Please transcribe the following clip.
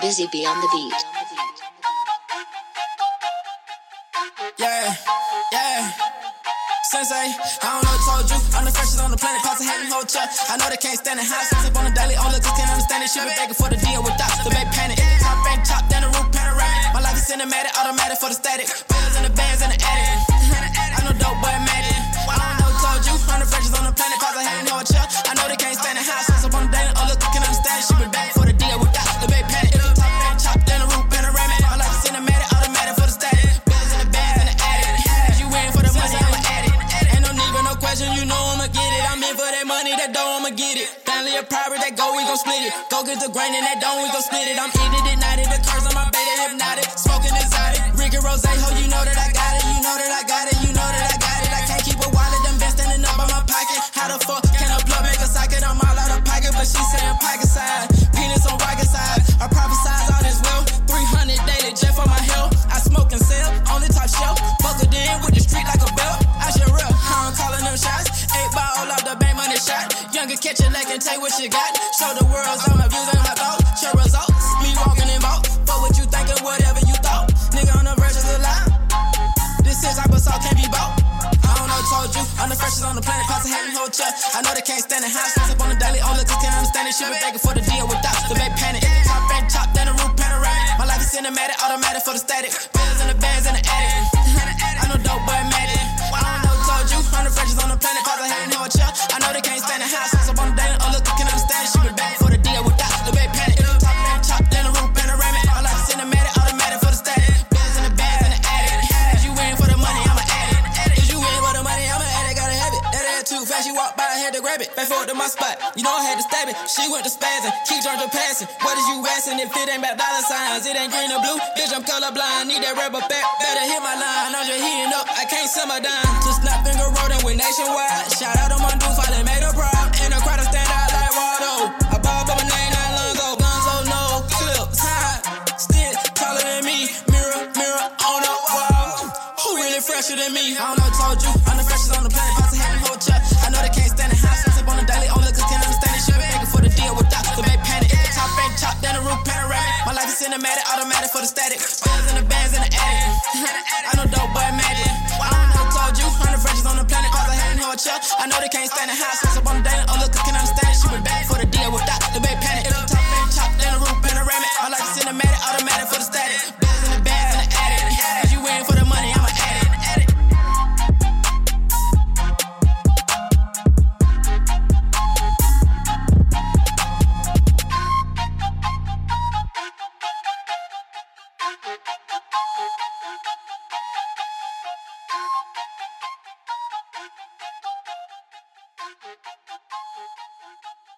BusyB on the beat. Yeah, yeah. Sensei, I don't know what told you. I'm the freshest on the planet, pops a hat and hotel. I know they can't stand it. Hot since up on the daily, all lookers can't understand it. She been begging for the deal with dots, the baby panic. Top bank, top down the roof, panoramic. My life is cinematic, automatic for the static. Bills in the bands in the attic. I know dope boy magic. I don't know what told you. I'm the freshest on the planet, pops question, you know I'ma get it. I'm in for that money, that dough, I'ma get it. Family of private, that go, we gon' split it. Go get the grain and that dough, we gon' split it. I'm eating it, nighted, the curse on my beta, hypnotic. Smoking exotic. Ricky Rose, ho, you know that I got it, Younger catch a leg and take what you got. Show the world all my views and my thoughts. Share results, me walking in vault. For what you think and whatever you thought. Nigga on the verge of the line. This is hyper salt can't be bought. I don't know, told you. I'm the freshest on the planet, pass a hat and hold chuck. I know they can't stand it. High up on the daily, all lookers can't understand it. She been begging for the deal with dots, the baby panic. Top bank, top down the roof, panoramic. My life is cinematic, automatic for the static. I know they can't stand it. High since up on the daily, all lookers can't understand. She been begging for the deal with dots, the baby panic. Top bank, top down the roof, panoramic. Life is cinematic, automatic for the static. Bills in the bands in the attic. Is you in for the money? I'm an addict. Is you in for the money? I'm an addict. Gotta have it. That ass too fast. She walked by, I had to grab it. Fast forward to my spot. You know I had to stab it. She went to spazzing. Keep trying to passing. What is you asking if it ain't about dollar signs? It ain't green or blue. Bitch, I'm colorblind. Need that rubber back. Better hit my line. I'm just heating up. I can't sell my dime. Just snap finger rolling with nationwide. Shout out to my dude, finally fresher than me? I don't know, told you. I'm the freshest on the planet. Pops a hat and hold chuck. I know they can't stand it. High since up on the daily. All lookers can't understand it. She been begging for the deal with dots. The baby panic. Top bank, top down the roof, panoramic. My life is cinematic, automatic for the static. Bills in the bands in the attic. I know dope boy magic. I don't know, told you. I'm the freshest on the planet. Pops a hat and hold chuck. I know they can't stand it. High since up on the daily. All lookers can't Thank you.